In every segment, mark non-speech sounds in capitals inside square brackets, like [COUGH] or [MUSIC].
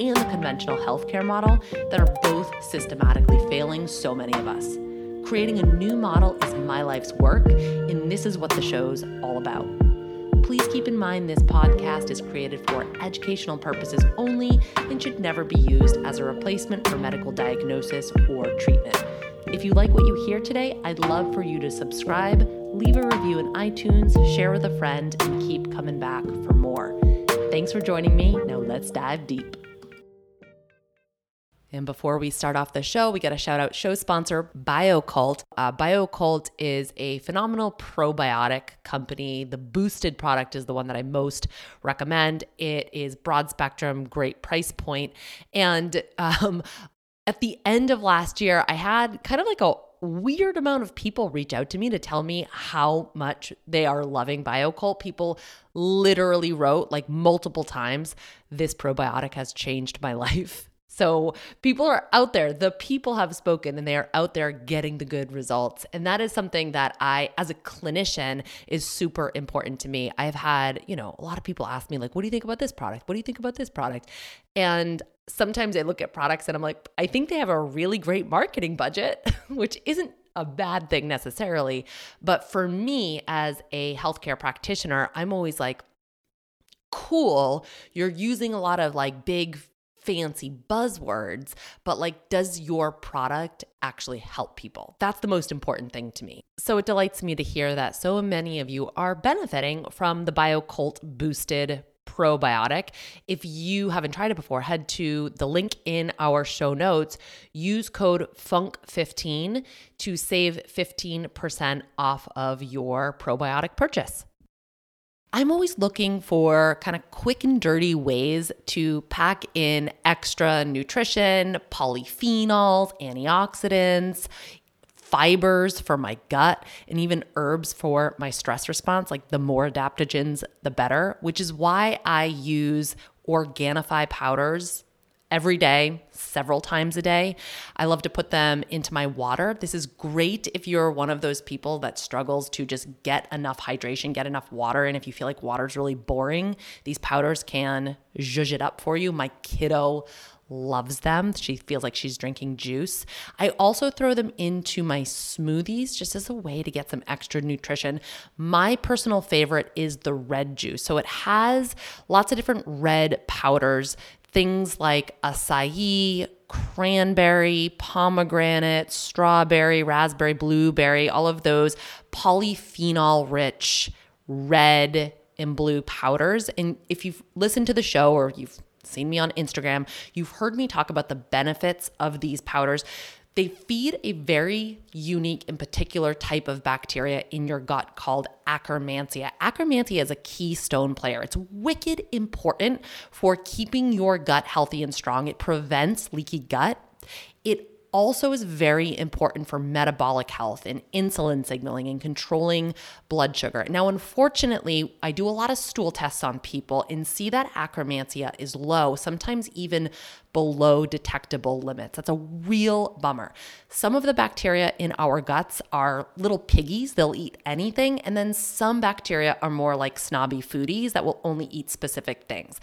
and the conventional healthcare model that are both systematically failing so many of us. Creating a new model is my life's work, and this is what the show's all about. Please keep in mind this podcast is created for educational purposes only and should never be used as a replacement for medical diagnosis or treatment. If you like what you hear today, I'd love for you to subscribe, leave a review in iTunes, share with a friend, and keep coming back for more. Thanks for joining me. Now let's dive deep. And before we start off the show, we got a shout out show sponsor, Bio-Kult. Uh, Bio-Kult is a phenomenal probiotic company. The boosted product is the one that I most recommend. It is broad spectrum, great price point. And um, at the end of last year, I had kind of like a weird amount of people reach out to me to tell me how much they are loving Bio-Kult. People literally wrote like multiple times, this probiotic has changed my [LAUGHS] life. So people are out there, the people have spoken and they are out there getting the good results. And that is something that I, as a clinician, is super important to me. I've had, you know, a lot of people ask me, like, what do you think about this product? What do you think about this product? And sometimes I look at products and I'm like, I think they have a really great marketing budget, [LAUGHS] which isn't a bad thing necessarily. But for me, as a healthcare practitioner, I'm always like, cool, you're using a lot of like big, fancy buzzwords, but like, does your product actually help people? That's the most important thing to me. So it delights me to hear that so many of you are benefiting from the Bio-Kult boosted probiotic. If you haven't tried it before, head to the link in our show notes. Use code FUNK15 to save 15% off of your probiotic purchase. I'm always looking for kind of quick and dirty ways to pack in extra nutrition, polyphenols, antioxidants, fibers for my gut, and even herbs for my stress response. Like the more adaptogens, the better, which is why I use Organifi powders every day, several times a day. I love to put them into my water. This is great if you're one of those people that struggles to just get enough hydration, get enough water. And if you feel like water's really boring, these powders can zhuzh it up for you. My kiddo loves them. She feels like she's drinking juice. I also throw them into my smoothies just as a way to get some extra nutrition. My personal favorite is the red juice. So it has lots of different red powders, things like acai, cranberry, pomegranate, strawberry, raspberry, blueberry, all of those polyphenol rich red and blue powders. And if you've listened to the show or you've seen me on Instagram, you've heard me talk about the benefits of these powders. They feed a very unique and particular type of bacteria in your gut called Akkermansia. Akkermansia is a keystone player. It's wicked important for keeping your gut healthy and strong. It prevents leaky gut. It also is very important for metabolic health and insulin signaling and controlling blood sugar. Now, unfortunately, I do a lot of stool tests on people and see that akkermansia is low, sometimes even below detectable limits. That's a real bummer. Some of the bacteria in our guts are little piggies, they'll eat anything. And then some bacteria are more like snobby foodies that will only eat specific things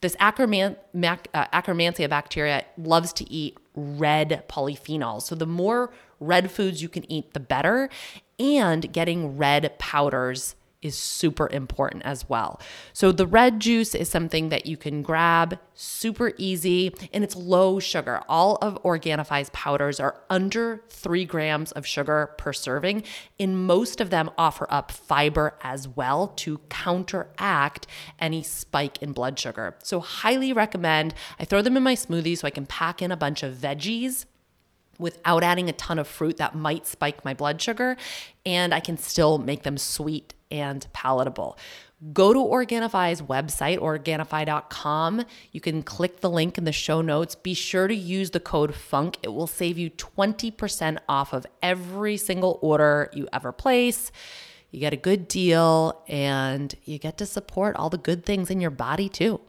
this Ackerman, mac, uh, Akkermansia bacteria loves to eat red polyphenols. So the more red foods you can eat, the better. And getting red powders is super important as well. So the red juice is something that you can grab super easy and it's low sugar. All of Organifi's powders are under three grams of sugar per serving, and most of them offer up fiber as well to counteract any spike in blood sugar. So highly recommend. I throw them in my smoothie so I can pack in a bunch of veggies without adding a ton of fruit that might spike my blood sugar, and I can still make them sweet and palatable. Go to Organifi's website, Organifi.com. You can click the link in the show notes. Be sure to use the code FUNK. It will save you 20% off of every single order you ever place. You get a good deal and you get to support all the good things in your body too.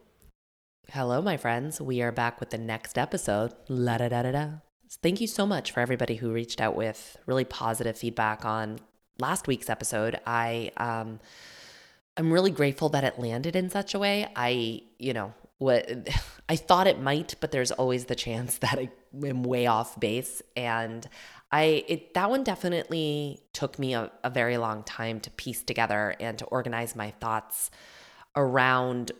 Hello, my friends. We are back with the next episode. La da da da da. Thank you so much for everybody who reached out with really positive feedback on last week's episode. I um I'm really grateful that it landed in such a way. I, you know, what [LAUGHS] I thought it might, but there's always the chance [LAUGHS] that I am way off base and I it that one definitely took me a, a very long time to piece together and to organize my thoughts around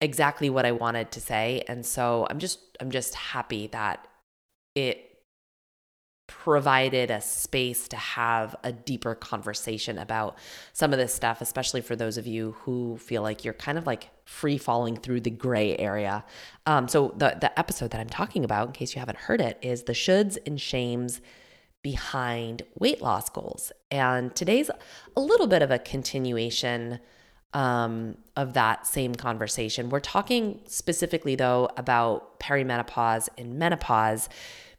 exactly what I wanted to say. And so I'm just I'm just happy that it provided a space to have a deeper conversation about some of this stuff, especially for those of you who feel like you're kind of like free falling through the gray area. Um, so the the episode that I'm talking about, in case you haven't heard it, is the shoulds and shames behind weight loss goals. And today's a little bit of a continuation um, of that same conversation. We're talking specifically, though, about perimenopause and menopause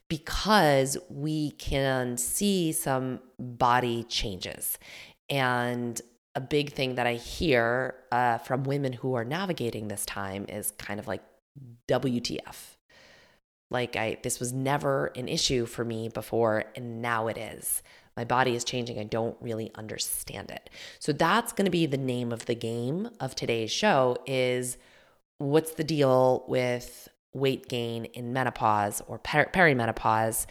because we can see some body changes. And a big thing that I hear uh, from women who are navigating this time is kind of like WTF. Like I this was never an issue for me before and now it is. My body is changing. I don't really understand it. So that's going to be the name of the game of today's show is what's the deal with weight gain in menopause or per- perimenopause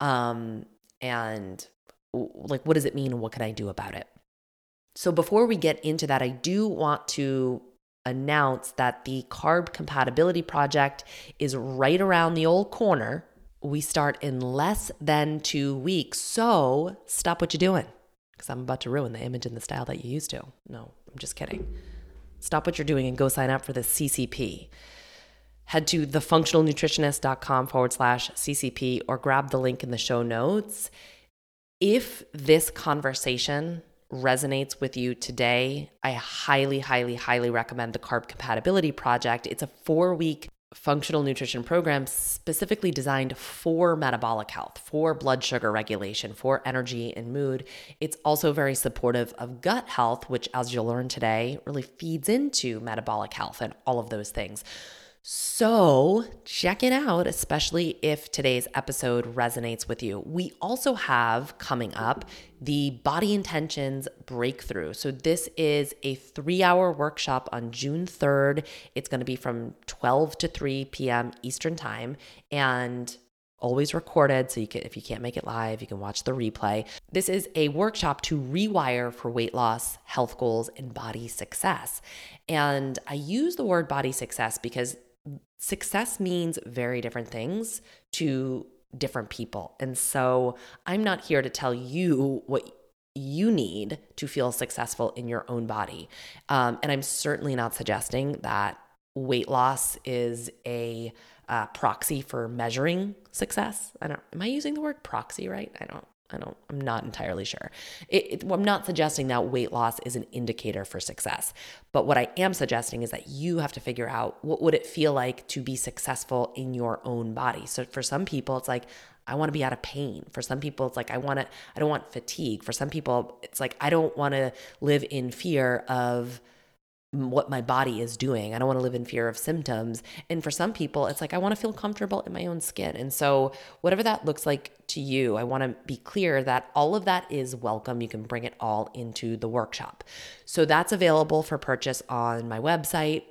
um, and like what does it mean what can I do about it? So before we get into that, I do want to announce that the Carb Compatibility Project is right around the old corner. We start in less than two weeks. So stop what you're doing because I'm about to ruin the image and the style that you used to. No, I'm just kidding. Stop what you're doing and go sign up for the CCP. Head to thefunctionalnutritionist.com forward slash CCP or grab the link in the show notes. If this conversation resonates with you today, I highly, highly, highly recommend the Carb Compatibility Project. It's a four week functional nutrition program specifically designed for metabolic health, for blood sugar regulation, for energy and mood. It's also very supportive of gut health, which, as you'll learn today, really feeds into metabolic health and all of those things. So, check it out, especially if today's episode resonates with you. We also have coming up the Body Intentions Breakthrough. So, this is a three hour workshop on June 3rd. It's going to be from 12 to 3 p.m. Eastern Time. And always recorded so you can if you can't make it live you can watch the replay this is a workshop to rewire for weight loss health goals and body success and i use the word body success because success means very different things to different people. And so I'm not here to tell you what you need to feel successful in your own body. Um, and I'm certainly not suggesting that weight loss is a uh, proxy for measuring success. I don't, am I using the word proxy right? I don't, I don't, I'm not entirely sure. It, it, I'm not suggesting that weight loss is an indicator for success. But what I am suggesting is that you have to figure out what would it feel like to be successful in your own body. So for some people, it's like, I want to be out of pain. For some people, it's like, I want to, I don't want fatigue. For some people, it's like, I don't want to live in fear of, what my body is doing. I don't want to live in fear of symptoms. And for some people, it's like I want to feel comfortable in my own skin. And so, whatever that looks like to you, I want to be clear that all of that is welcome. You can bring it all into the workshop. So, that's available for purchase on my website.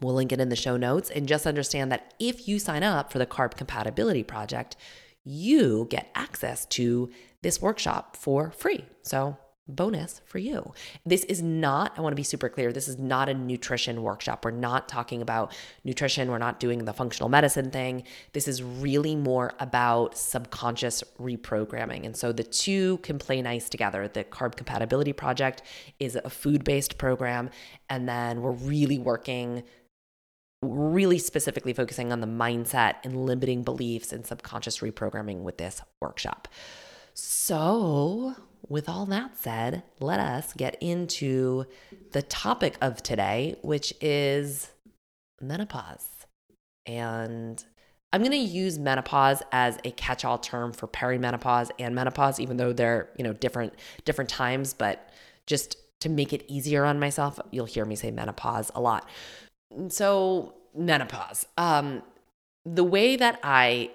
We'll link it in the show notes. And just understand that if you sign up for the Carb Compatibility Project, you get access to this workshop for free. So, bonus for you. This is not, I want to be super clear, this is not a nutrition workshop. We're not talking about nutrition. We're not doing the functional medicine thing. This is really more about subconscious reprogramming. And so the two can play nice together. The Carb Compatibility Project is a food based program. And then we're really working really specifically focusing on the mindset and limiting beliefs and subconscious reprogramming with this workshop. So, with all that said, let us get into the topic of today, which is menopause. And I'm going to use menopause as a catch-all term for perimenopause and menopause even though they're, you know, different different times, but just to make it easier on myself, you'll hear me say menopause a lot. So, menopause. Um the way that I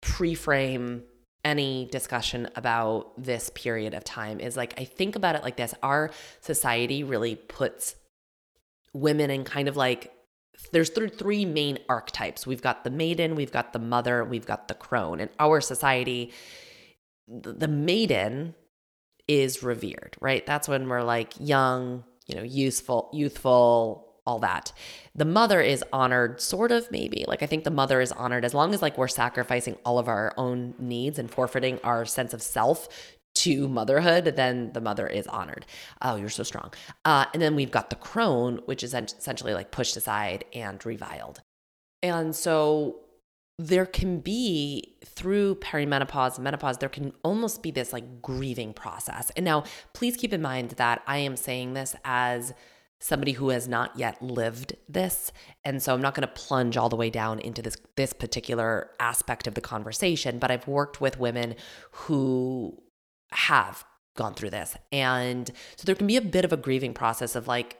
pre-frame any discussion about this period of time is like I think about it like this. Our society really puts women in kind of like there's th- three main archetypes. We've got the maiden, we've got the mother, we've got the crone. In our society, the maiden is revered, right? That's when we're like young, you know, useful, youthful, all that. The mother is honored, sort of, maybe. Like, I think the mother is honored as long as, like, we're sacrificing all of our own needs and forfeiting our sense of self to motherhood, then the mother is honored. Oh, you're so strong. Uh, and then we've got the crone, which is essentially like pushed aside and reviled. And so there can be through perimenopause and menopause, there can almost be this like grieving process. And now, please keep in mind that I am saying this as somebody who has not yet lived this and so i'm not going to plunge all the way down into this this particular aspect of the conversation but i've worked with women who have gone through this. And so there can be a bit of a grieving process of like,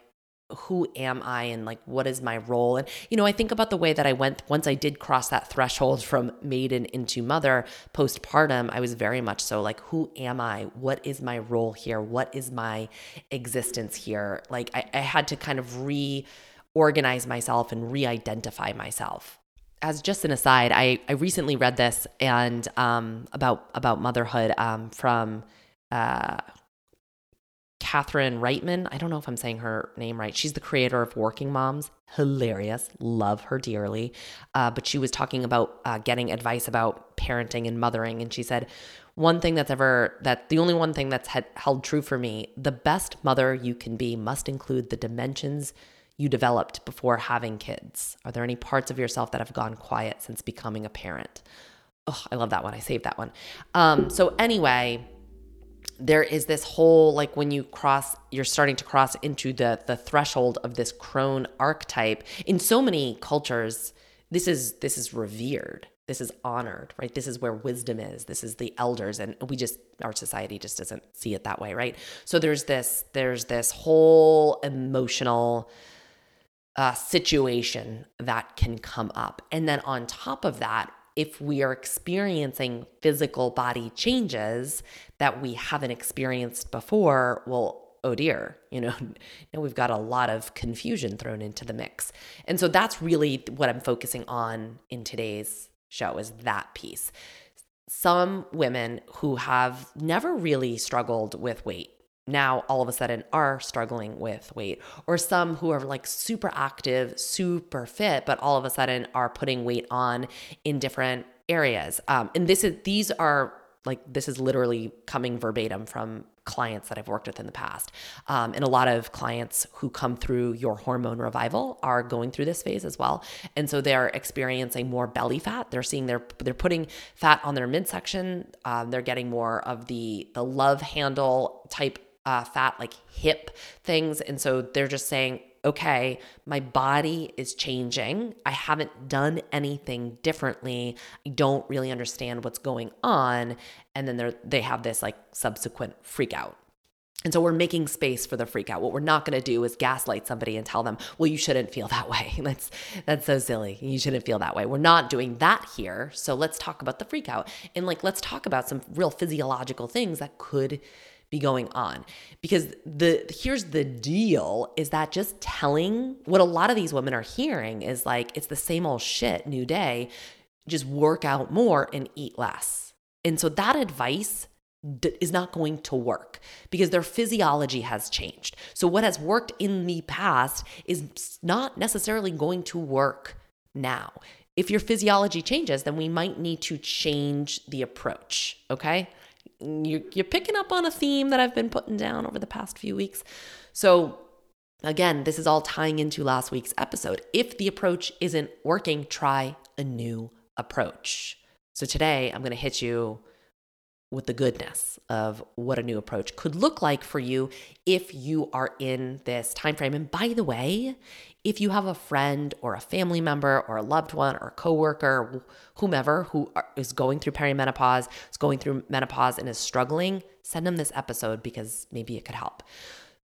who am I and like what is my role? And you know, I think about the way that I went once I did cross that threshold from maiden into mother postpartum, I was very much so like, who am I? What is my role here? What is my existence here? Like I, I had to kind of reorganize myself and re-identify myself as just an aside, I, I recently read this and um, about about motherhood um, from uh, Catherine Reitman. I don't know if I'm saying her name right. She's the creator of Working Moms. Hilarious, love her dearly. Uh, but she was talking about uh, getting advice about parenting and mothering, and she said one thing that's ever that the only one thing that's had, held true for me: the best mother you can be must include the dimensions you developed before having kids? Are there any parts of yourself that have gone quiet since becoming a parent? Oh, I love that one. I saved that one. Um, so, anyway, there is this whole like when you cross you're starting to cross into the the threshold of this crone archetype in so many cultures this is this is revered. This is honored right? This is where wisdom is. This is the elders and we just our society just doesn't see it that way right? So there's this there's this whole emotional uh, situation that can come up. And then on top of that, if we are experiencing physical body changes that we haven't experienced before, well, oh dear, you know, [LAUGHS] now we've got a lot of confusion thrown into the mix. And so that's really what I'm focusing on in today's show is that piece. Some women who have never really struggled with weight now all of a sudden are struggling with weight, or some who are like super active, super fit, but all of a sudden are putting weight on in different areas. Um, and this is these are like this is literally coming verbatim from clients that I've worked with in the past. Um, and a lot of clients who come through your hormone revival are going through this phase as well. And so they're experiencing more belly fat. They're seeing they're they're putting fat on their midsection. Um, they're getting more of the the love handle type uh, fat, like hip things. And so they're just saying, okay, my body is changing. I haven't done anything differently. I don't really understand what's going on. And then they they have this like subsequent freak out. And so we're making space for the freak out. What we're not going to do is gaslight somebody and tell them, "Well, you shouldn't feel that way." [LAUGHS] That's that's so silly. You shouldn't feel that way. We're not doing that here. So let's talk about the freak out. And like let's talk about some real physiological things that could be going on. Because the here's the deal is that just telling what a lot of these women are hearing is like it's the same old shit new day. Just work out more and eat less. And so that advice is not going to work because their physiology has changed. So what has worked in the past is not necessarily going to work now. If your physiology changes then we might need to change the approach okay you're, you're picking up on a theme that I've been putting down over the past few weeks. So, Again, this is all tying into last week's episode. If the approach isn't working, try a new approach. So today I'm going to hit you with the goodness of what a new approach could look like for you if you are in this time frame. And by the way, if you have a friend or a family member or a loved one or a coworker, whomever who is going through perimenopause, is going through menopause and is struggling, send them this episode because maybe it could help.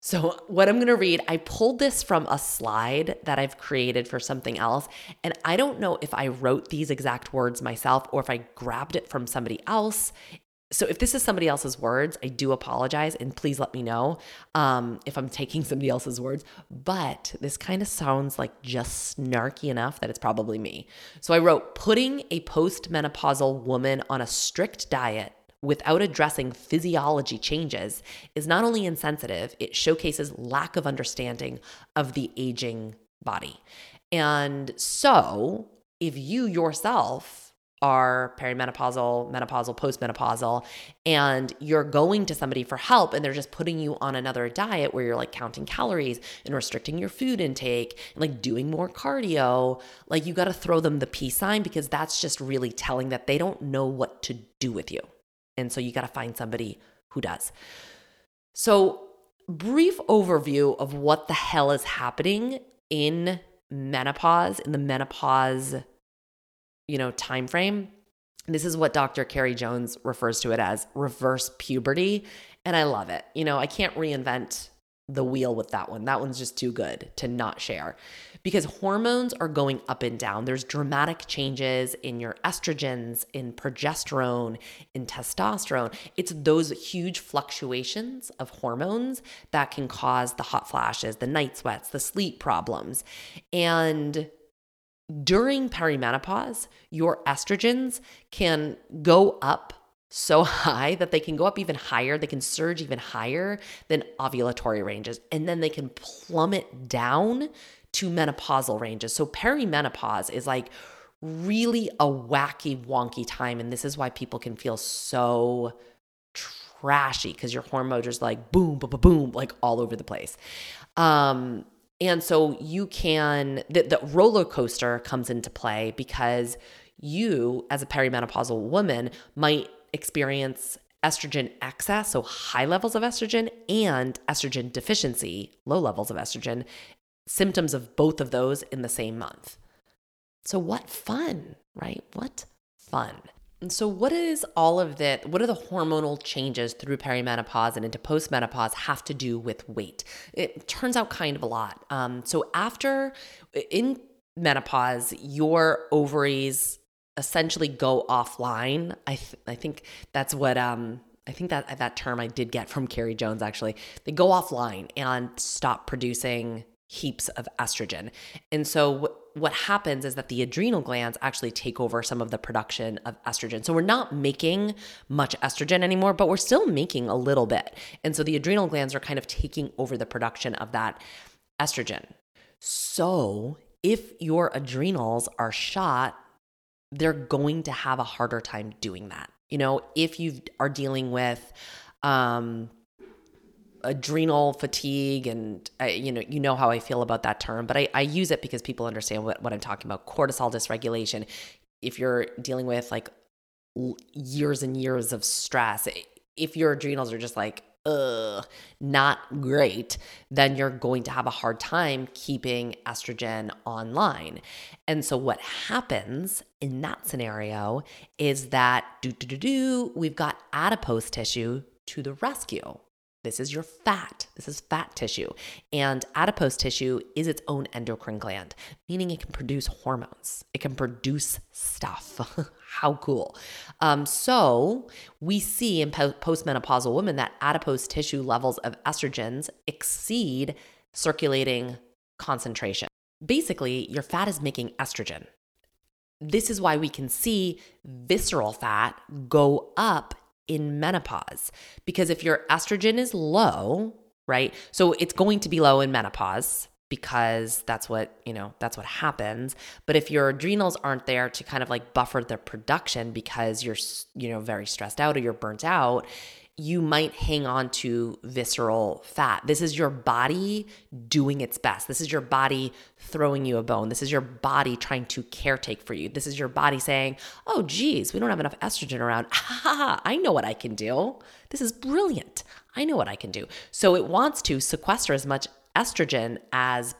So, what I'm going to read, I pulled this from a slide that I've created for something else. And I don't know if I wrote these exact words myself or if I grabbed it from somebody else. So, if this is somebody else's words, I do apologize and please let me know um, if I'm taking [LAUGHS] somebody else's words. But this kind of sounds like just snarky enough that it's probably me. So, I wrote, putting a postmenopausal woman on a strict diet without addressing physiology changes is not only insensitive, it showcases lack of understanding of the aging body. And so, if you yourself are perimenopausal, menopausal, postmenopausal, and you're going to somebody for help and they're just putting you on another diet where you're like counting calories and restricting your food intake and like doing more cardio, like you got to throw them the peace sign because that's just really telling that they don't know what to do with you. And so you got to find somebody who does. So, brief overview of what the hell is happening in menopause, in the menopause, you know, time frame. This is what Dr. Carrie Jones refers to it as reverse puberty. And I love it. You know, I can't reinvent the wheel with that one. That one's just too good to not share because hormones are going up and down. There's dramatic changes in your estrogens, in progesterone, in testosterone. It's those huge fluctuations of hormones that can cause the hot flashes, the night sweats, the sleep problems. And during perimenopause, your estrogens can go up so high that they can go up even higher. They can surge even higher than ovulatory ranges. And then they can plummet down to menopausal ranges. So perimenopause is like really a wacky, wonky time. And this is why people can feel so trashy because your hormones are like boom, boom, boom, boom, like all over the place. Um, and so you can, the, the roller coaster comes into play because you, as a perimenopausal woman, might experience estrogen excess, so high levels of estrogen, and estrogen deficiency, low levels of estrogen, symptoms of both of those in the same month. So, what fun, right? What fun. And so, what is all of that? What are the hormonal changes through perimenopause and into postmenopause have to do with weight? It turns out kind of a lot. Um, so, after in menopause, your ovaries essentially go offline. I th- I think that's what um I think that that term I did get from Carrie Jones actually. They go offline and stop producing heaps of estrogen. And so what happens is that the adrenal glands actually take over some of the production of estrogen. So we're not making much estrogen anymore, but we're still making a little bit. And so the adrenal glands are kind of taking over the production of that estrogen. So if your adrenals are shot they're going to have a harder time doing that. You know, if you are dealing with um, adrenal fatigue, and I, you know, you know how I feel about that term, but I, I use it because people understand what, what I'm talking about. Cortisol dysregulation. If you're dealing with like years and years of stress, if your adrenals are just like ugh, not great, then you're going to have a hard time keeping estrogen online. And so, what happens in that scenario is that do do do do, we've got adipose tissue to the rescue. This is your fat. This is fat tissue. And adipose tissue is its own endocrine gland, meaning it can produce hormones, it can produce stuff. [LAUGHS] How cool. Um, so, we see in po- postmenopausal women that adipose tissue levels of estrogens exceed circulating concentration. Basically, your fat is making estrogen. This is why we can see visceral fat go up in menopause. Because if your estrogen is low, right? So it's going to be low in menopause. because that's what, you know, that's what happens. But if your adrenals aren't there to kind of like buffer the production because you're, you know, very stressed out or you're burnt out, you might hang on to visceral fat. This is your body doing its best. This is your body throwing you a bone. This is your body trying to caretake for you. This is your body saying, oh, geez, we don't have enough estrogen around. [LAUGHS] I know what I can do. This is brilliant. I know what I can do. So it wants to sequester as much estrogen as,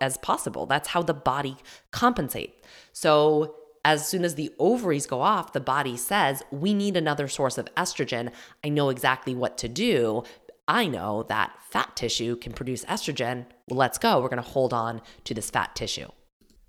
as possible. That's how the body compensates. So as soon as the ovaries go off, the body says, We need another source of estrogen. I know exactly what to do. I know that fat tissue can produce estrogen. Well, let's go. We're going to hold on to this fat tissue.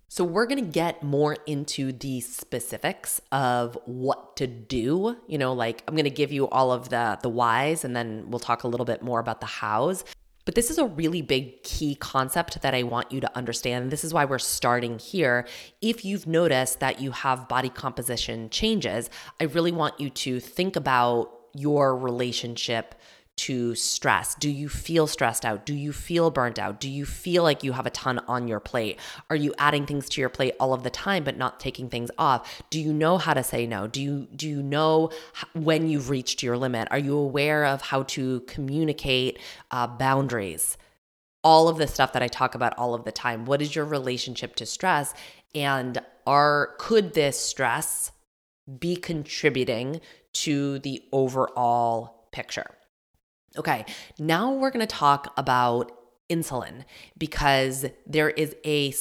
So, we're going to get more into the specifics of what to do. You know, like I'm going to give you all of the the whys and then we'll talk a little bit more about the hows. But this is a really big key concept that I want you to understand. This is why we're starting here. If you've noticed that you have body composition changes, I really want you to think about your relationship to stress? Do you feel stressed out? Do you feel burnt out? Do you feel like you have a ton on your plate? Are you adding things to your plate all of the time but not taking things off? Do you know how to say no? Do you do you know when you've reached your limit? Are you aware of how to communicate uh, boundaries? All of the stuff that I talk about all of the time. What is your relationship to stress? And are could this stress be contributing to the overall picture? Okay, now we're going to talk about insulin because there is a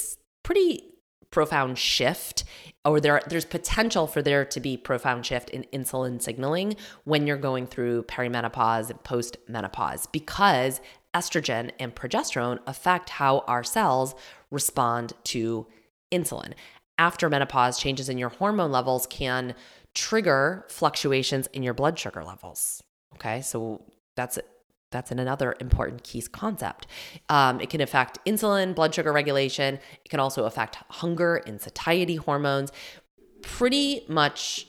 pretty profound shift or there there's potential for there to be profound shift in insulin signaling when you're going through perimenopause and postmenopause because estrogen and progesterone affect how our cells respond to insulin. After menopause, changes in your hormone levels can trigger fluctuations in your blood sugar levels. Okay, so that's that's another important key concept. Um, it can affect insulin, blood sugar regulation. It can also affect hunger and satiety hormones. Pretty much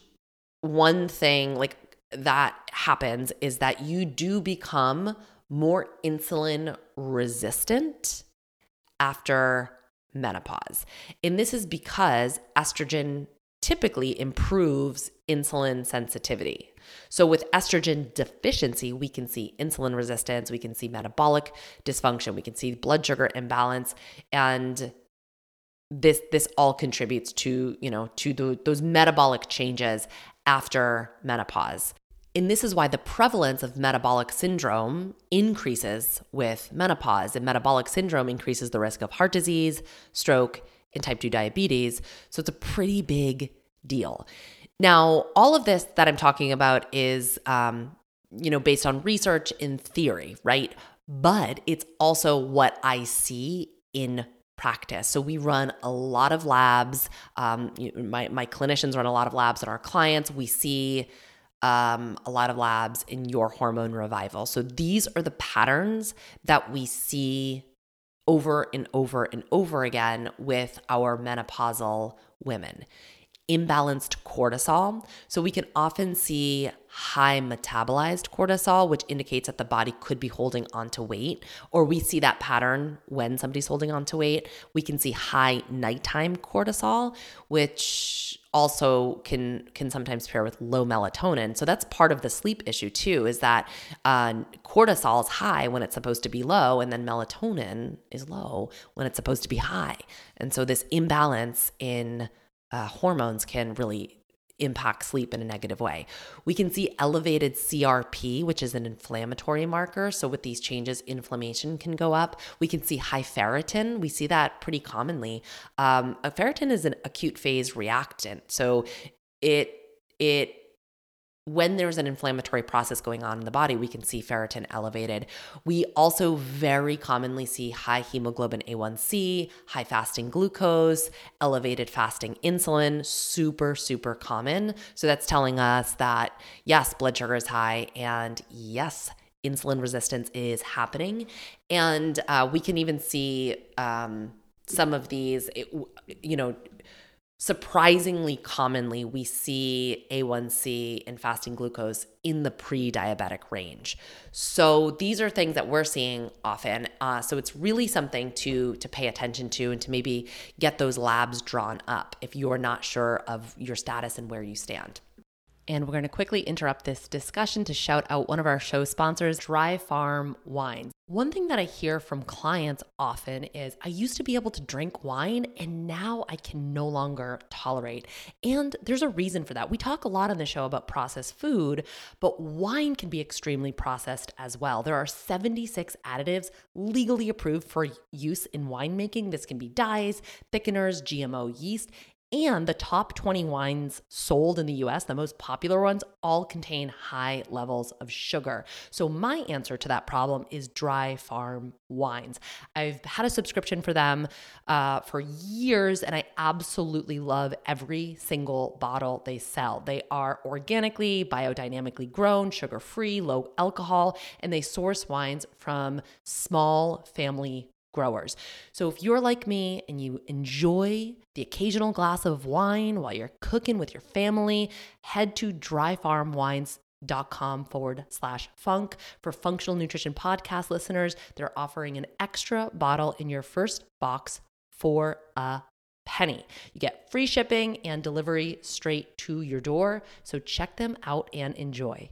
one thing like that happens is that you do become more insulin resistant after menopause. And this is because estrogen typically improves insulin sensitivity. So, with estrogen deficiency, we can see insulin resistance, we can see metabolic dysfunction, we can see blood sugar imbalance, and this this all contributes to you know to the, those metabolic changes after menopause. And this is why the prevalence of metabolic syndrome increases with menopause. And metabolic syndrome increases the risk of heart disease, stroke, and type 2 diabetes. So it's a pretty big deal. Now, all of this that I'm talking about is, um, you know, based on research in theory, right? But it's also what I see in practice. So we run a lot of labs. Um, my my clinicians run a lot of labs, and our clients we see um, a lot of labs in your hormone revival. So these are the patterns that we see over and over and over again with our menopausal women imbalanced cortisol. So we can often see high metabolized cortisol, which indicates that the body could be holding onto weight, or we see that pattern when somebody's holding onto weight. We can see high nighttime cortisol, which also can can sometimes pair with low melatonin. So that's part of the sleep issue too. Is that uh, cortisol is high when it's supposed to be low, and then melatonin is low when it's supposed to be high. And so this imbalance in uh, hormones can really impact sleep in a negative way. We can see elevated CRP, which is an inflammatory marker. So, with these changes, inflammation can go up. We can see high ferritin. We see that pretty commonly. Um, ferritin is an acute phase reactant. So, it it when there's an inflammatory process going on in the body, we can see ferritin elevated. We also very commonly see high hemoglobin A1C, high fasting glucose, elevated fasting insulin, super, super common. So that's telling us that yes, blood sugar is high, and yes, insulin resistance is happening. And uh, we can even see um, some of these, you know, surprisingly commonly we see A1C and fasting glucose in the pre diabetic range. So these are things that we're seeing often. Uh, so it's really something to, to pay attention to and to maybe get those labs drawn up if you're not sure of your status and where you stand. And we're going to quickly interrupt this discussion to shout out one of our show sponsors, Dry Farm Wines. One thing that I hear from clients often is I used to be able to drink wine and now I can no longer tolerate. And there's a reason for that. We talk a lot on the show about processed food, but wine can be extremely processed as well. There are 76 additives legally approved for use in winemaking. This can be dyes, thickeners, GMO yeast, and the top 20 wines sold in the US, the most popular ones, all contain high levels of sugar. So, my answer to that problem is dry farm wines. I've had a subscription for them uh, for years, and I absolutely love every single bottle they sell. They are organically, biodynamically grown, sugar free, low alcohol, and they source wines from small family growers. So if you're like me and you enjoy the occasional glass of wine while you're cooking with your family, head to dryfarmwines.com forward slash funk. For functional nutrition podcast listeners, they're offering an extra bottle in your first box for a penny. You get free shipping and delivery straight to your door. So check them out and enjoy.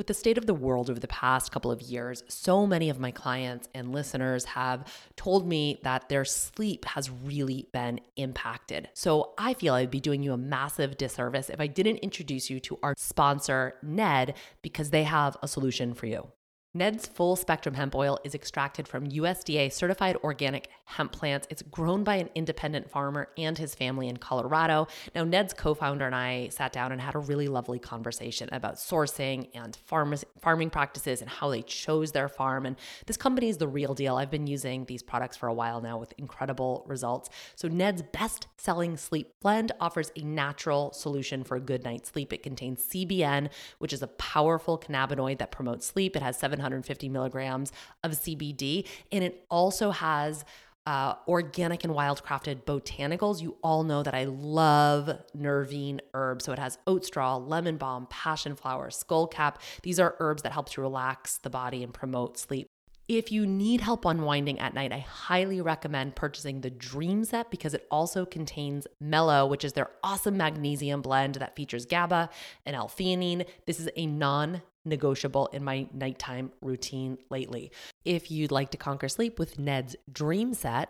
With the state of the world over the past couple of years, so many of my clients and listeners have told me that their sleep has really been impacted. So I feel I'd be doing you a massive disservice if I didn't introduce you to our sponsor, Ned, because they have a solution for you. Ned's full spectrum hemp oil is extracted from USDA certified organic hemp plants. It's grown by an independent farmer and his family in Colorado. Now, Ned's co founder and I sat down and had a really lovely conversation about sourcing and farm- farming practices and how they chose their farm. And this company is the real deal. I've been using these products for a while now with incredible results. So, Ned's best selling sleep blend offers a natural solution for a good night's sleep. It contains CBN, which is a powerful cannabinoid that promotes sleep. It has seven 750 milligrams of CBD. And it also has uh, organic and wildcrafted botanicals. You all know that I love nervine herbs. So it has oat straw, lemon balm, passion flower, skullcap. These are herbs that help to relax the body and promote sleep. If you need help unwinding at night, I highly recommend purchasing the Dream Set because it also contains Mellow, which is their awesome magnesium blend that features GABA and L-theanine. This is a non negotiable in my nighttime routine lately. If you'd like to conquer sleep with Ned's Dream Set,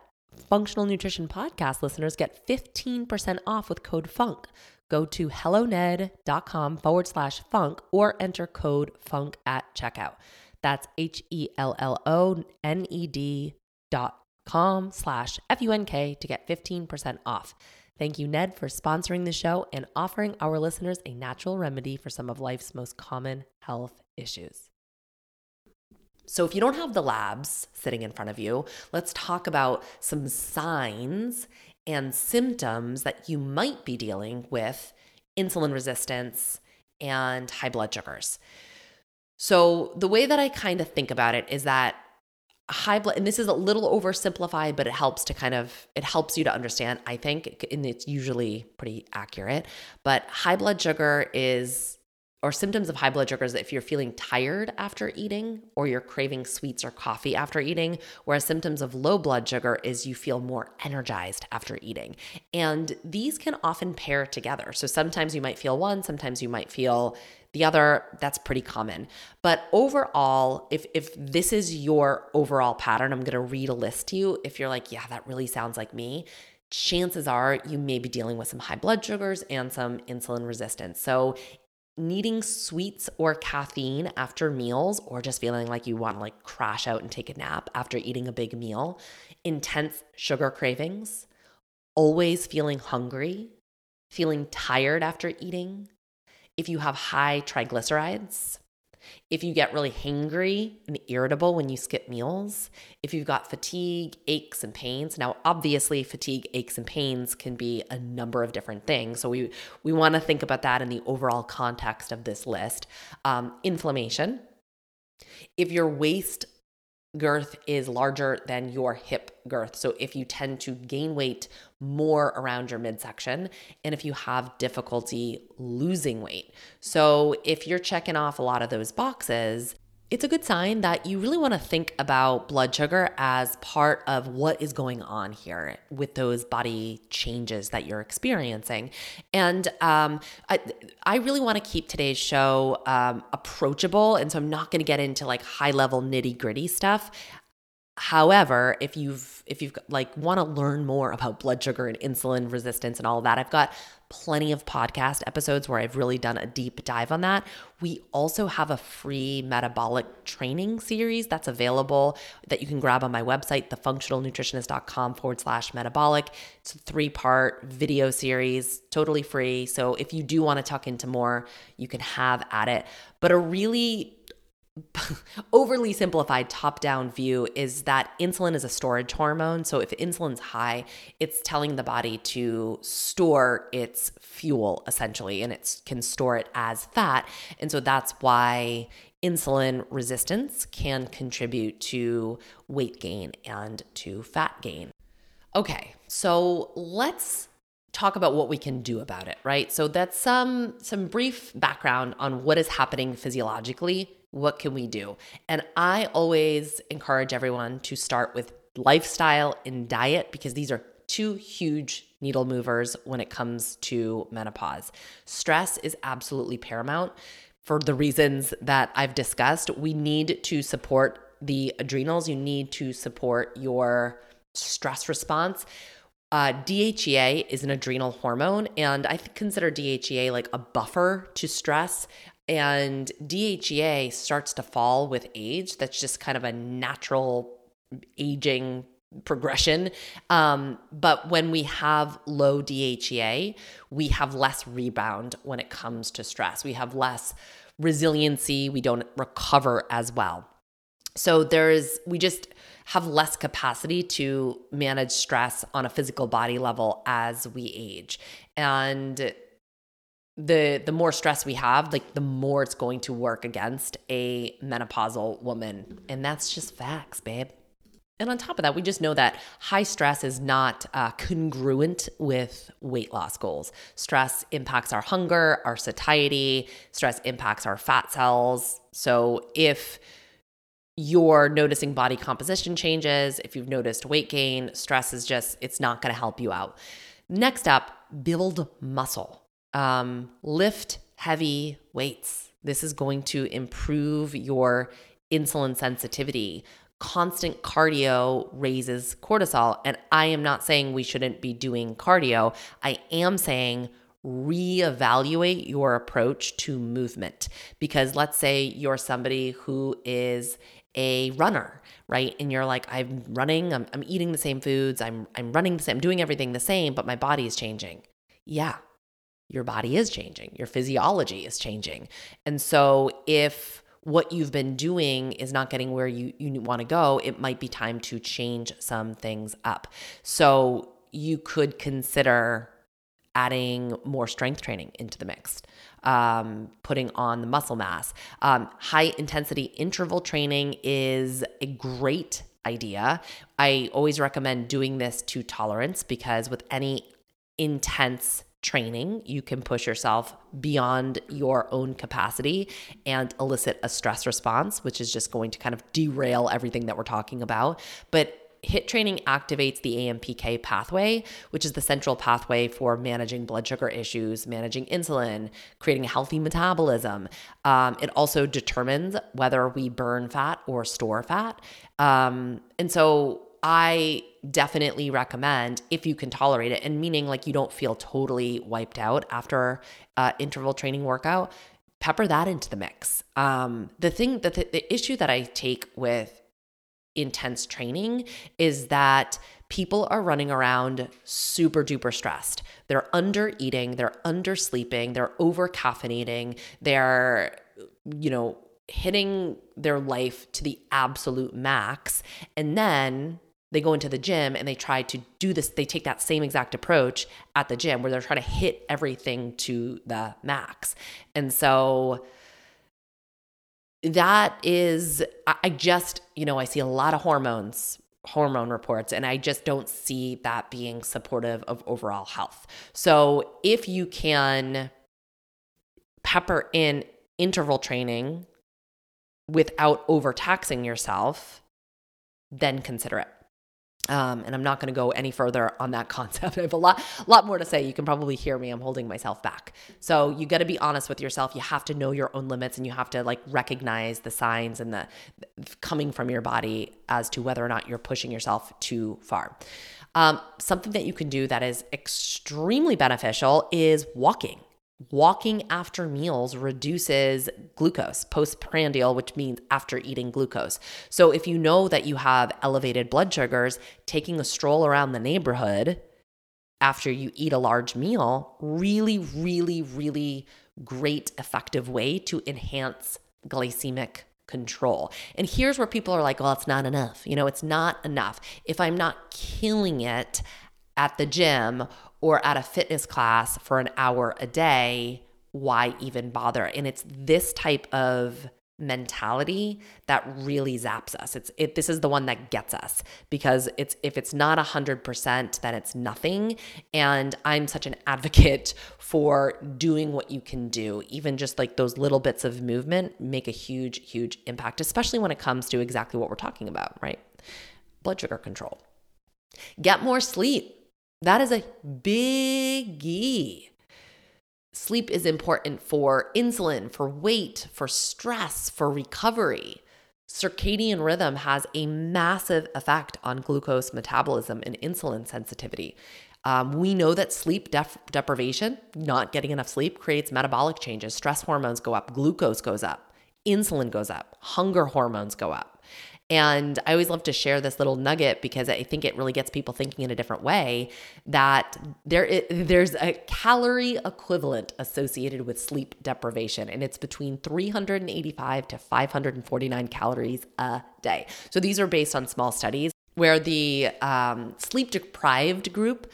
Functional Nutrition Podcast listeners get 15% off with code FUNK. Go to helloned.com forward slash funk or enter code FUNK at checkout. That's H E L L O N E D dot com slash F U N K to get 15% off. Thank you, Ned, for sponsoring the show and offering our listeners a natural remedy for some of life's most common health issues. So, if you don't have the labs sitting in front of you, let's talk about some signs and symptoms that you might be dealing with insulin resistance and high blood sugars. So, the way that I kind of think about it is that high blood and this is a little oversimplified but it helps to kind of it helps you to understand i think and it's usually pretty accurate but high blood sugar is or symptoms of high blood sugar is if you're feeling tired after eating or you're craving sweets or coffee after eating whereas symptoms of low blood sugar is you feel more energized after eating. And these can often pair together. So sometimes you might feel one sometimes you might feel the other, that's pretty common. But overall, if if this is your overall pattern, I'm to read a list to you. If you're like, yeah, that really sounds like me, chances are you may be dealing with some high blood sugars and some insulin resistance. So needing sweets or caffeine after meals or just feeling like you want to like crash out and take a nap after eating a big meal, intense sugar cravings, always feeling hungry, feeling tired after eating, if you have high triglycerides, if you get really hangry and irritable when you skip meals, if you've got fatigue, aches, and pains. Now, obviously, fatigue, aches, and pains can be a number of different things. So we we want to think about that in the overall context of this list. Um, inflammation. If your waist girth is larger than your hip girth, so if you tend to gain weight more around your midsection and if you have difficulty losing weight. So, if you're checking off a lot of those boxes, it's a good sign that you really want to think about blood sugar as part of what is going on here with those body changes that you're experiencing. And um, I, I really want to keep today's show um, approachable. And so I'm not going to get into like high level nitty gritty stuff. However, if you've if you've like want to learn more about blood sugar and insulin resistance and all that, I've got plenty of podcast episodes where I've really done a deep dive on that. We also have a free metabolic training series that's available that you can grab on my website, thefunctionalnutritionist.com forward slash metabolic. It's a three part video series, totally free. So if you do want to tuck into more, you can have at it. But a really [LAUGHS] overly simplified top down view is that insulin is a storage hormone. So if insulin's high, it's telling the body to store its fuel essentially, and it can store it as fat. And so that's why insulin resistance can contribute to weight gain and to fat gain. Okay, so let's talk about what we can do about it, right? So that's some some brief background on what is happening physiologically what can we do? And I always encourage everyone to start with lifestyle and diet because these are two huge needle movers when it comes to menopause. Stress is absolutely paramount for the reasons that I've discussed. We need to support the adrenals, you need to support your stress response. Uh, DHEA is an adrenal hormone, and I consider DHEA like a buffer to stress. And DHEA starts to fall with age. That's just kind of a natural aging progression. Um, but when we have low DHEA, we have less rebound when it comes to stress. We have less resiliency. We don't recover as well. So there's, we just have less capacity to manage stress on a physical body level as we age. And the the more stress we have like the more it's going to work against a menopausal woman. And that's just facts babe. And on top of that we just know that high stress is not uh, congruent with weight loss goals. Stress impacts our hunger our satiety. Stress impacts our fat cells. So if you're noticing body composition changes if you've noticed weight gain stress is just it's not going to help you out. Next up build muscle um, lift heavy weights. This is going to improve your insulin sensitivity. Constant cardio raises cortisol. And I am not saying we shouldn't be doing cardio. I am saying reevaluate your approach to movement. Because let's say you're somebody who is a runner, right? And you're like, I'm running, I'm, I'm eating the same foods, I'm, I'm running the same, I'm doing everything the same, but my body is changing. Yeah, your body is changing, your physiology is changing. And so if what you've been doing is not getting where you, you want to go, it might be time to change some things up. So you could consider adding more strength training into the mix, um, putting on the muscle mass. Um, high intensity interval training is a great idea. I always recommend doing this to tolerance because with any intense training, you can push yourself beyond your own capacity and elicit a stress response, which is just going to kind of derail everything that we're talking about. But HIIT training activates the AMPK pathway, which is the central pathway for managing blood sugar issues, managing insulin, creating a healthy metabolism. Um, it also determines whether we burn fat or store fat. Um, and so I definitely recommend if you can tolerate it, and meaning like you don't feel totally wiped out after uh, interval training workout, pepper that into the mix. Um, the thing that the, issue that I take with intense training is that people are running around super duper stressed. They're under eating, they're under sleeping, they're over caffeinating, they're, you know, hitting their life to the absolute max. And then they go into the gym and they try to do this they take that same exact approach at the gym where they're trying to hit everything to the max and so that is i just you know i see a lot of hormones hormone reports and I just don't see that being supportive of overall health. So if you can pepper in interval training without overtaxing yourself, then consider it. Um, and I'm not going to go any further on that [LAUGHS] concept. I have a lot, lot more to say. You can probably hear me. I'm holding myself back. So you got to be honest with yourself. You have to know your own limits, and you have to like recognize the signs and the coming from your body as to whether or not you're pushing yourself too far. Um, something that you can do that is extremely beneficial is walking. Walking after meals reduces glucose, postprandial, which means after eating glucose. So, if you know that you have elevated blood sugars, taking a stroll around the neighborhood after you eat a large meal, really, really, really great, effective way to enhance glycemic control. And here's where people are like, well, it's not enough. You know, it's not enough. If I'm not killing it at the gym or at a fitness class for an hour a day, why even bother? And it's this type of mentality that really zaps us. It's it this is the one that gets us because it's if it's not 100% then it's nothing and I'm such an advocate for doing what you can do. Even just like those little bits of movement make a huge huge impact especially when it comes to exactly what we're talking about, right? Blood sugar control. Get more sleep. That is a biggie. Sleep is important for insulin, for weight, for stress, for recovery. Circadian rhythm has a massive effect on glucose metabolism and insulin sensitivity. Um, we know that sleep def- deprivation, not getting enough sleep, creates metabolic changes. Stress hormones go up, glucose goes up, insulin goes up, hunger hormones go up. And I always love to share this little nugget because I think it really gets people thinking in a different way that there is, there's a calorie equivalent associated with sleep deprivation, and it's between 385 to 549 calories a day. So these are based on small studies where the um, sleep deprived group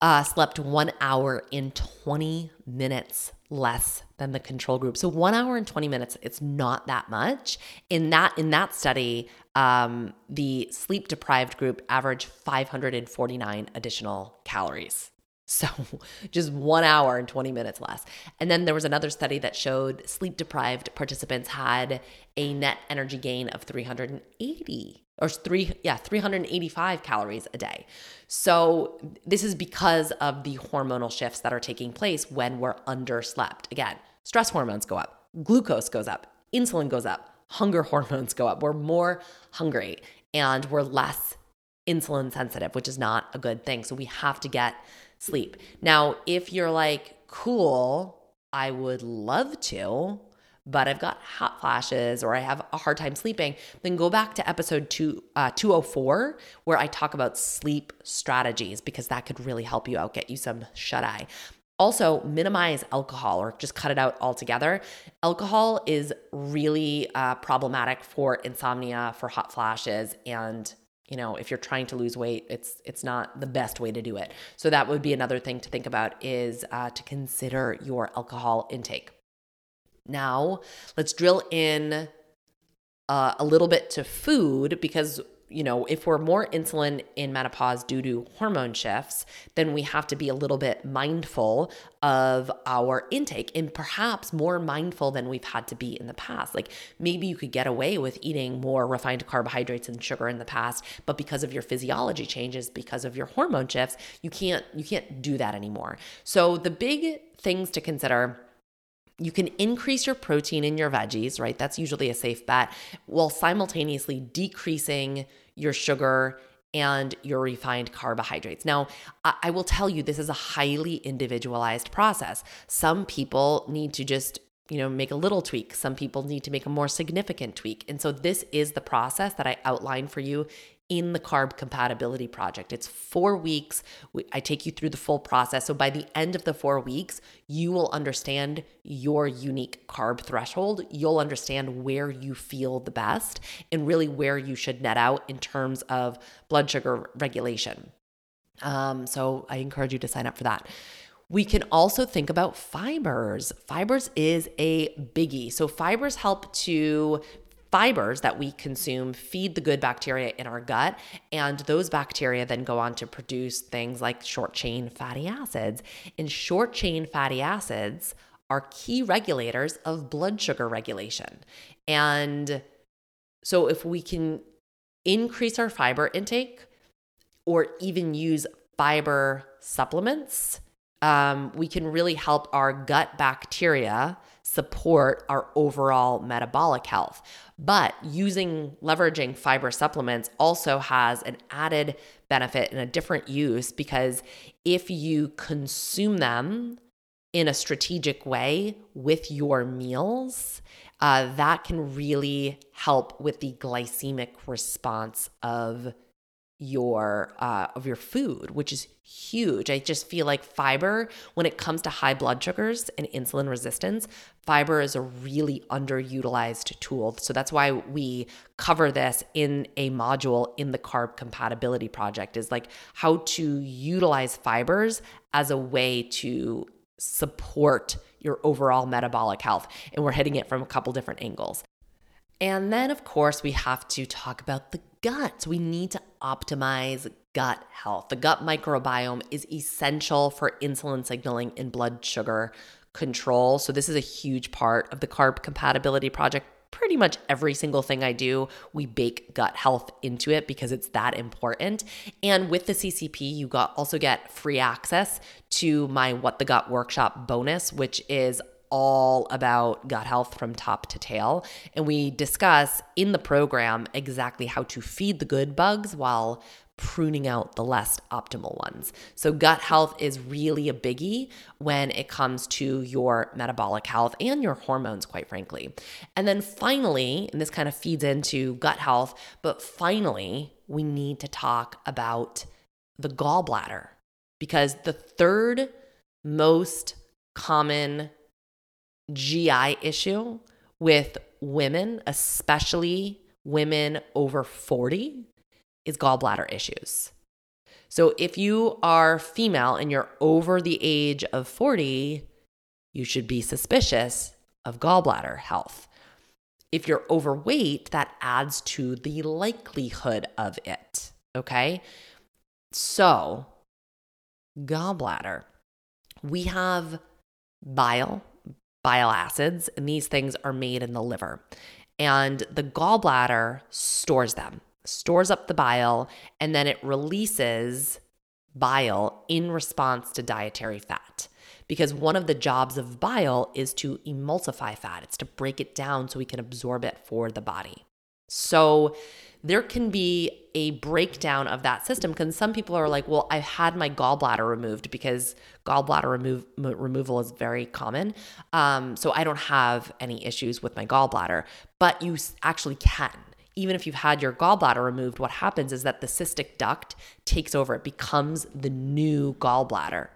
uh, slept one hour in 20 minutes less than the control group. So one hour and 20 minutes, it's not that much. In that in that study, um, the sleep deprived group averaged 549 additional calories. [LAUGHS] So just one hour and 20 minutes less. And then there was another study that showed sleep deprived participants had a net energy gain of 380 or three, yeah, 385 calories a day. So this is because of the hormonal shifts that are taking place when we're underslept. Again, stress hormones go up, glucose goes up, insulin goes up, hunger [LAUGHS] hormones go up. We're more hungry and we're less insulin sensitive, which is not a good thing. So we have to get sleep. Now, if you're like, cool, I would love to, but I've got flashes or I have a hard time sleeping, then go back to episode two, uh, 204, where I talk about sleep strategies because that could really help you out, get you some shut eye. Also, minimize alcohol or just cut it out altogether. Alcohol is really uh, problematic for insomnia, for hot flashes, and you know if you're trying to lose weight, it's it's not the best way to do it. So that would be another thing to think about is uh, to consider your alcohol intake. Now, let's drill in uh, a little bit to food because you know, if we're more insulin in menopause due to hormone shifts, then we have to be a little bit mindful of our intake and perhaps more mindful than we've had to be in the past. Like maybe you could get away with eating more refined carbohydrates and sugar in the past, but because of your physiology changes, because of your hormone shifts, you can't you can't do that anymore. So the big things to consider you can increase your protein in your veggies, right? That's usually a safe bet, while simultaneously decreasing your sugar and your refined carbohydrates. Now, I will tell you, this is a highly individualized process. Some people need to just you know, make a little tweak. Some people need to make a more significant tweak. And so this is the process that I outline for you in the carb compatibility project. It's four weeks. I take you through the full process. So by the end of the four weeks, you will understand your unique carb threshold. You'll understand where you feel the best and really where you should net out in terms of blood sugar regulation. Um, so I encourage you to sign up for that. We can also think about fibers. Fibers is a biggie. So, fibers help to fibers that we consume feed the good bacteria in our gut, and those bacteria then go on to produce things like short chain fatty acids. And short chain fatty acids are key regulators of blood sugar regulation. And so, if we can increase our fiber intake or even use fiber supplements, um, we can really help our gut bacteria support our overall metabolic health. But using leveraging fiber supplements also has an added benefit and a different use because if you consume them in a strategic way with your meals, uh, that can really help with the glycemic response of your uh, of your food, which is huge. I just feel like fiber, when it comes to high blood sugars and insulin resistance, fiber is a really underutilized tool. So that's why we cover this in a module in the carb compatibility project is like how to utilize fibers as a way to support your overall metabolic health. And we're hitting it from a couple different angles. And then, of course, we have to talk about the gut. We need to optimize gut health. The gut microbiome is essential for insulin signaling and blood sugar control. So this is a huge part of the carb compatibility project. Pretty much every single thing I do, we bake gut health into it because it's that important. And with the CCP, you got also get free access to my What the Gut workshop bonus, which is all about gut health from top to tail. And we discuss in the program exactly how to feed the good bugs while pruning out the less optimal ones. So, gut health is really a biggie when it comes to your metabolic health and your hormones, quite frankly. And then finally, and this kind of feeds into gut health, but finally, we need to talk about the gallbladder because the third most common GI issue with women, especially women over 40, is gallbladder issues. So if you are female and you're over the age of 40, you should be suspicious of gallbladder health. If you're overweight, that adds to the likelihood of it. Okay. So, gallbladder, we have bile, bile acids, and these things are made in the liver. And the gallbladder stores them, stores up the bile, and then it releases bile in response to dietary fat. Because one of the jobs of bile is to emulsify fat, it's to break it down so we can absorb it for the body. So there can be a breakdown of that system because some people are like, well, I've had my gallbladder removed because gallbladder remove, removal is very common. Um, so I don't have any issues with my gallbladder, but you actually can. Even if you've had your gallbladder removed, what happens is that the cystic duct takes over, it becomes the new gallbladder.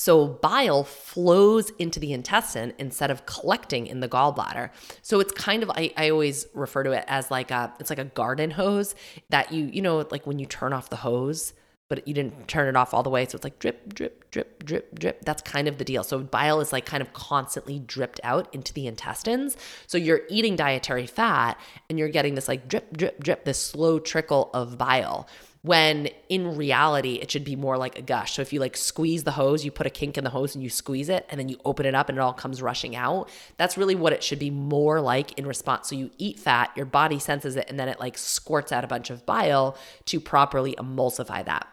So bile flows into the intestine instead of collecting in the gallbladder. So it's kind of I, I always refer to it as like a it's like a garden hose that you you know like when you turn off the hose but you didn't turn it off all the way. So it's like drip drip drip drip drip. That's kind of the deal. So bile is like kind of constantly dripped out into the intestines. So you're eating dietary fat and you're getting this like drip drip drip this slow trickle of bile when in reality it should be more like a gush. So if you like squeeze the hose, you put a kink in the hose and you squeeze it and then you open it up and it all comes rushing out. That's really what it should be more like in response. So you eat fat, your body senses it and then it like squirts out a bunch of bile to properly emulsify that.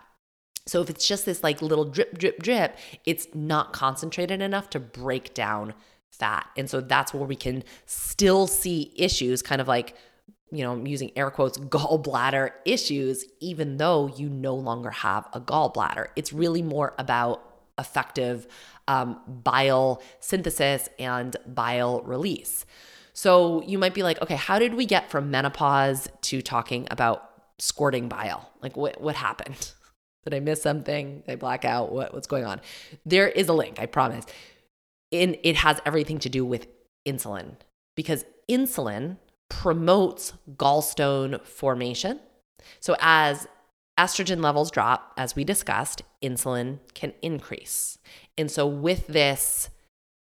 So if it's just this like little drip drip drip, it's not concentrated enough to break down fat. And so that's where we can still see issues kind of like you know, I'm using air quotes, [LAUGHS] gallbladder issues, even though you no longer have a gallbladder. It's really more about effective um, bile synthesis and bile release. So you might be like, okay, how did we get from menopause to talking about squirting bile? Like, what, what happened? [LAUGHS] Did I miss something? Did I black out? What, what's going on? There is a link, I promise. And it has everything to do with insulin because insulin promotes gallstone formation. So, as estrogen levels drop, as we discussed, insulin can increase. And so, with this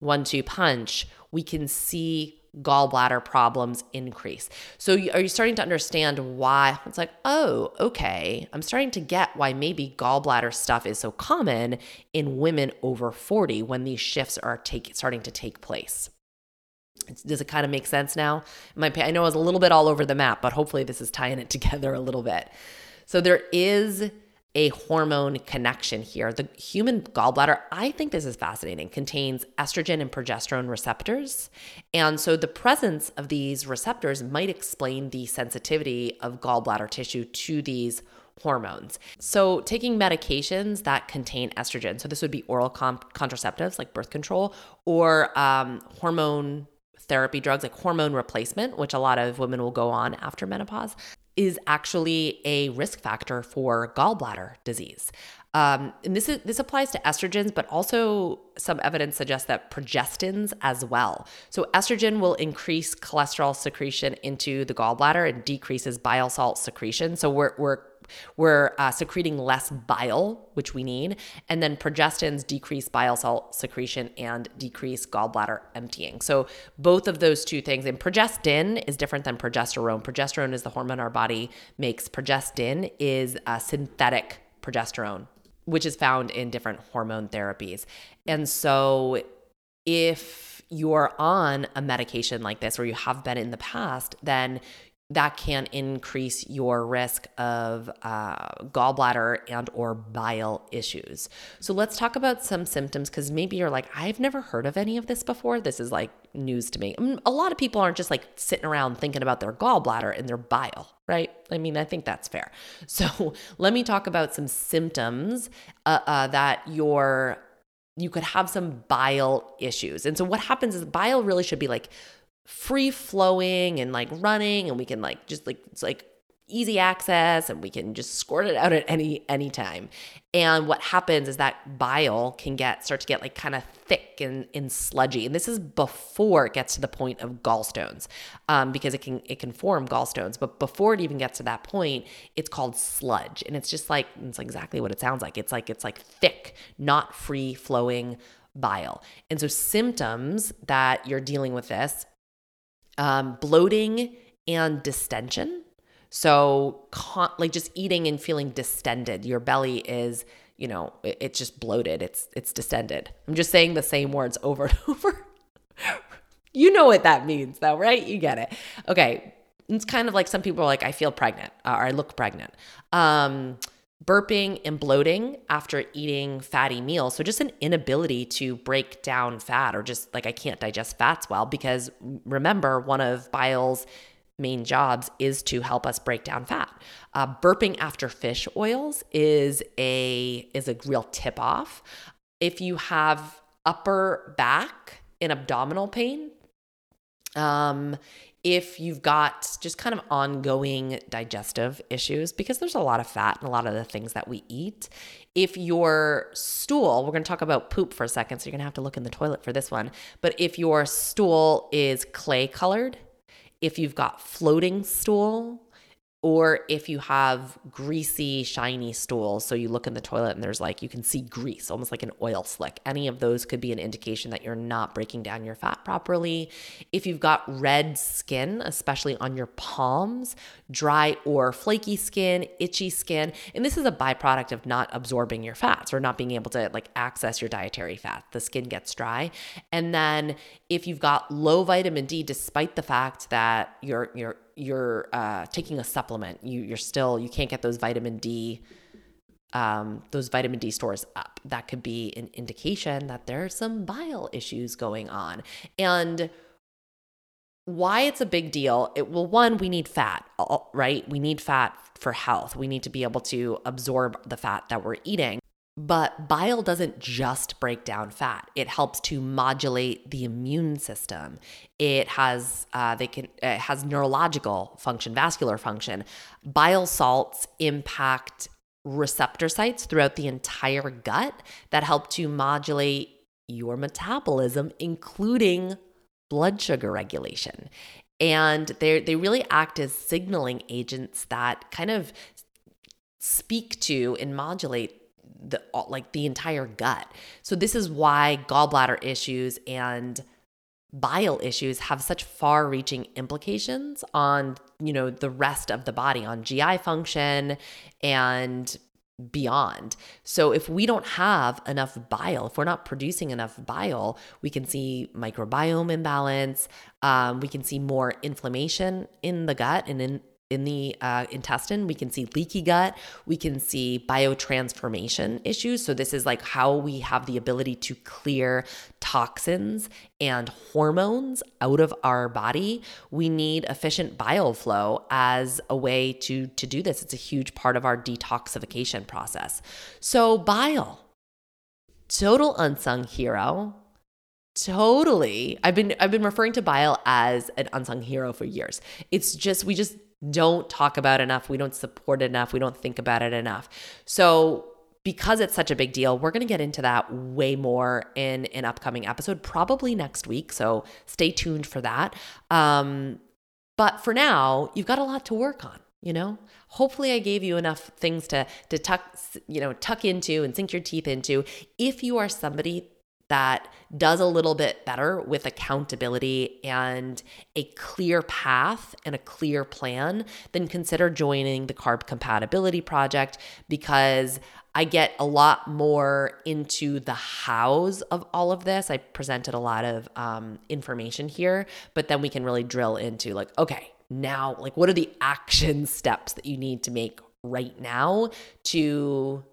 one two punch, we can see gallbladder problems increase. So, are you starting to understand why? It's like, oh, okay. I'm starting to get why maybe gallbladder stuff is so common in women over 40 when these shifts are take, starting to take place. Does it kind of make sense now? My, I know I was a little bit all over the map, but hopefully this is tying it [LAUGHS] together a little bit. So, there is a hormone connection here. The human gallbladder, I think this is fascinating, contains estrogen and progesterone receptors. And so the presence of these receptors might explain the sensitivity of gallbladder tissue to these hormones. So, taking medications that contain estrogen, so this would be oral contraceptives like birth control or um, hormone therapy drugs like hormone replacement, which a lot of women will go on after menopause, is actually a risk factor for gallbladder disease. Um, and this is this applies to estrogens, but also some evidence suggests that progestins as well. So estrogen will increase cholesterol secretion into the gallbladder and decreases bile salt secretion. So we're we're we're uh, secreting less bile, which we need, and then progestins decrease bile salt secretion and decrease gallbladder emptying. So both of those two things, and progestin is different than progesterone. Progesterone is the hormone our body makes. Progestin is a synthetic progesterone, which is found in different hormone therapies. And so if you're on a medication like this or you have been in the past, then that can increase your risk of uh, gallbladder and or bile issues. So let's talk about some symptoms because maybe you're like i've never heard of any of this before. This is like news to me. I mean, a lot of people aren't just like sitting around thinking about their gallbladder and their bile right? I mean i think that's fair. [LAUGHS] So let me talk about some symptoms uh, uh, that your you could have some bile issues. And so what happens is bile really should be like free flowing and like running and we can like just like it's like easy access and we can just squirt it out at any any time and what happens is that bile can get start to get like kind of thick and, and sludgy. And this is before it gets to the point of gallstones um, because it can it can form gallstones. But before it even gets to that point it's called sludge. And it's just like it's exactly what it sounds like. It's like it's like thick not free flowing bile. And so symptoms that you're dealing with this um, bloating and distension. So, con- like just eating and feeling distended. Your belly is, you know, it, it's just bloated. It's it's distended. I'm just saying the same words [LAUGHS] over and over. you know what that means, though, right? You get it. Okay, it's kind of like some people are like, I feel pregnant or I look pregnant. Um, burping and bloating after eating fatty meals. So, just an inability to break down fat, or just like I can't digest fats well, because remember, one of bile's main jobs is to help us break down fat. Uh, burping after fish oils is a is a real tip off. If you have upper back and abdominal pain, um, if you've got just kind of ongoing digestive issues, because there's a lot of fat in a lot of the things that we eat. If your stool, we're going to talk about poop for a second, so you're going to have to look in the toilet for this one. But if your stool is clay colored, if you've got floating stool, or if you have greasy, shiny stools, so you look in the toilet and there's like, you can see grease, almost like an oil slick. Any of those could be an indication that you're not breaking down your fat properly. If you've got red skin, especially on your palms, dry or flaky skin, itchy skin, and this is a byproduct of not absorbing your fats or not being able to like access your dietary fat. The skin gets dry. And then if you've got low vitamin D, despite the fact that you're, you're, you're uh, taking a supplement, you you're still you can't get those vitamin D um, those vitamin D stores up. That could be an indication that there are some bile issues going on. And why it's a big deal, it well, one, we need fat, right? We need fat for health. We need to be able to absorb the fat that we're eating. But bile doesn't just break down fat. It helps to modulate the immune system. It has uh, they can it has neurological function, vascular function. Bile salts impact receptor sites throughout the entire gut that help to modulate your metabolism, including blood sugar regulation. And they they really act as signaling agents that kind of speak to and modulate the like the entire gut. So this is why gallbladder issues and bile issues have such far-reaching implications on, you know, the rest of the body, on GI function and beyond. So if we don't have enough bile, if we're not producing enough bile, we can see microbiome imbalance. Um, we can see more inflammation in the gut and in in the uh, intestine. We can see leaky gut. We can see biotransformation issues. So, this is like how we have the ability to clear toxins and hormones out of our body. We need efficient bile flow as a way to, to do this. It's a huge part of our detoxification process. So, bile, total unsung hero. Totally. I've been I've been referring to bile as an unsung hero for years. It's just we just don't talk about enough. We don't support enough. We don't think about it enough. So, because it's such a big deal, we're going to get into that way more in an upcoming episode, probably next week. So, stay tuned for that. Um, but for now, you've got a lot to work on you know hopefully i gave you enough things to to tuck you know tuck into and sink your teeth into if you are somebody that does a little bit better with accountability and a clear path and a clear plan, then consider joining the Carb Compatibility Project because I get a lot more into the hows of all of this. I presented a lot of um, information here, but then we can really drill into like, okay, now, like, what are the action [LAUGHS] steps that you need to make right now to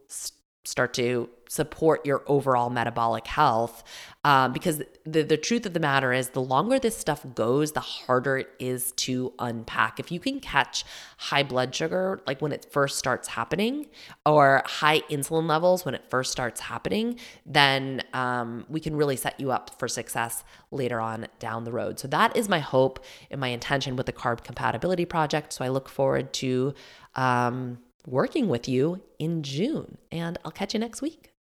start to support your overall metabolic health. Um, because the, the truth of the matter is, the longer this stuff goes, the harder it is to unpack. If you can catch high blood sugar, like when it first starts happening, or high insulin levels when it first starts happening, then um, we can really set you up for success later on down the road. So, that is my hope and my intention with the Carb Compatibility Project. So, I look forward to. Um, working with you in June. And I'll catch you next week.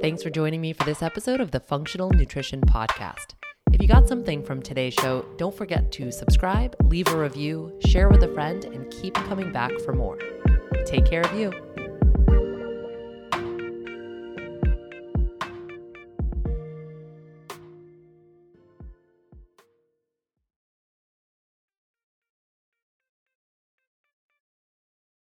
Thanks for joining me for this episode of the Functional Nutrition Podcast. If you got something from today's show, don't forget to subscribe, leave a review, share with a friend, and keep coming back for more. Take care of you.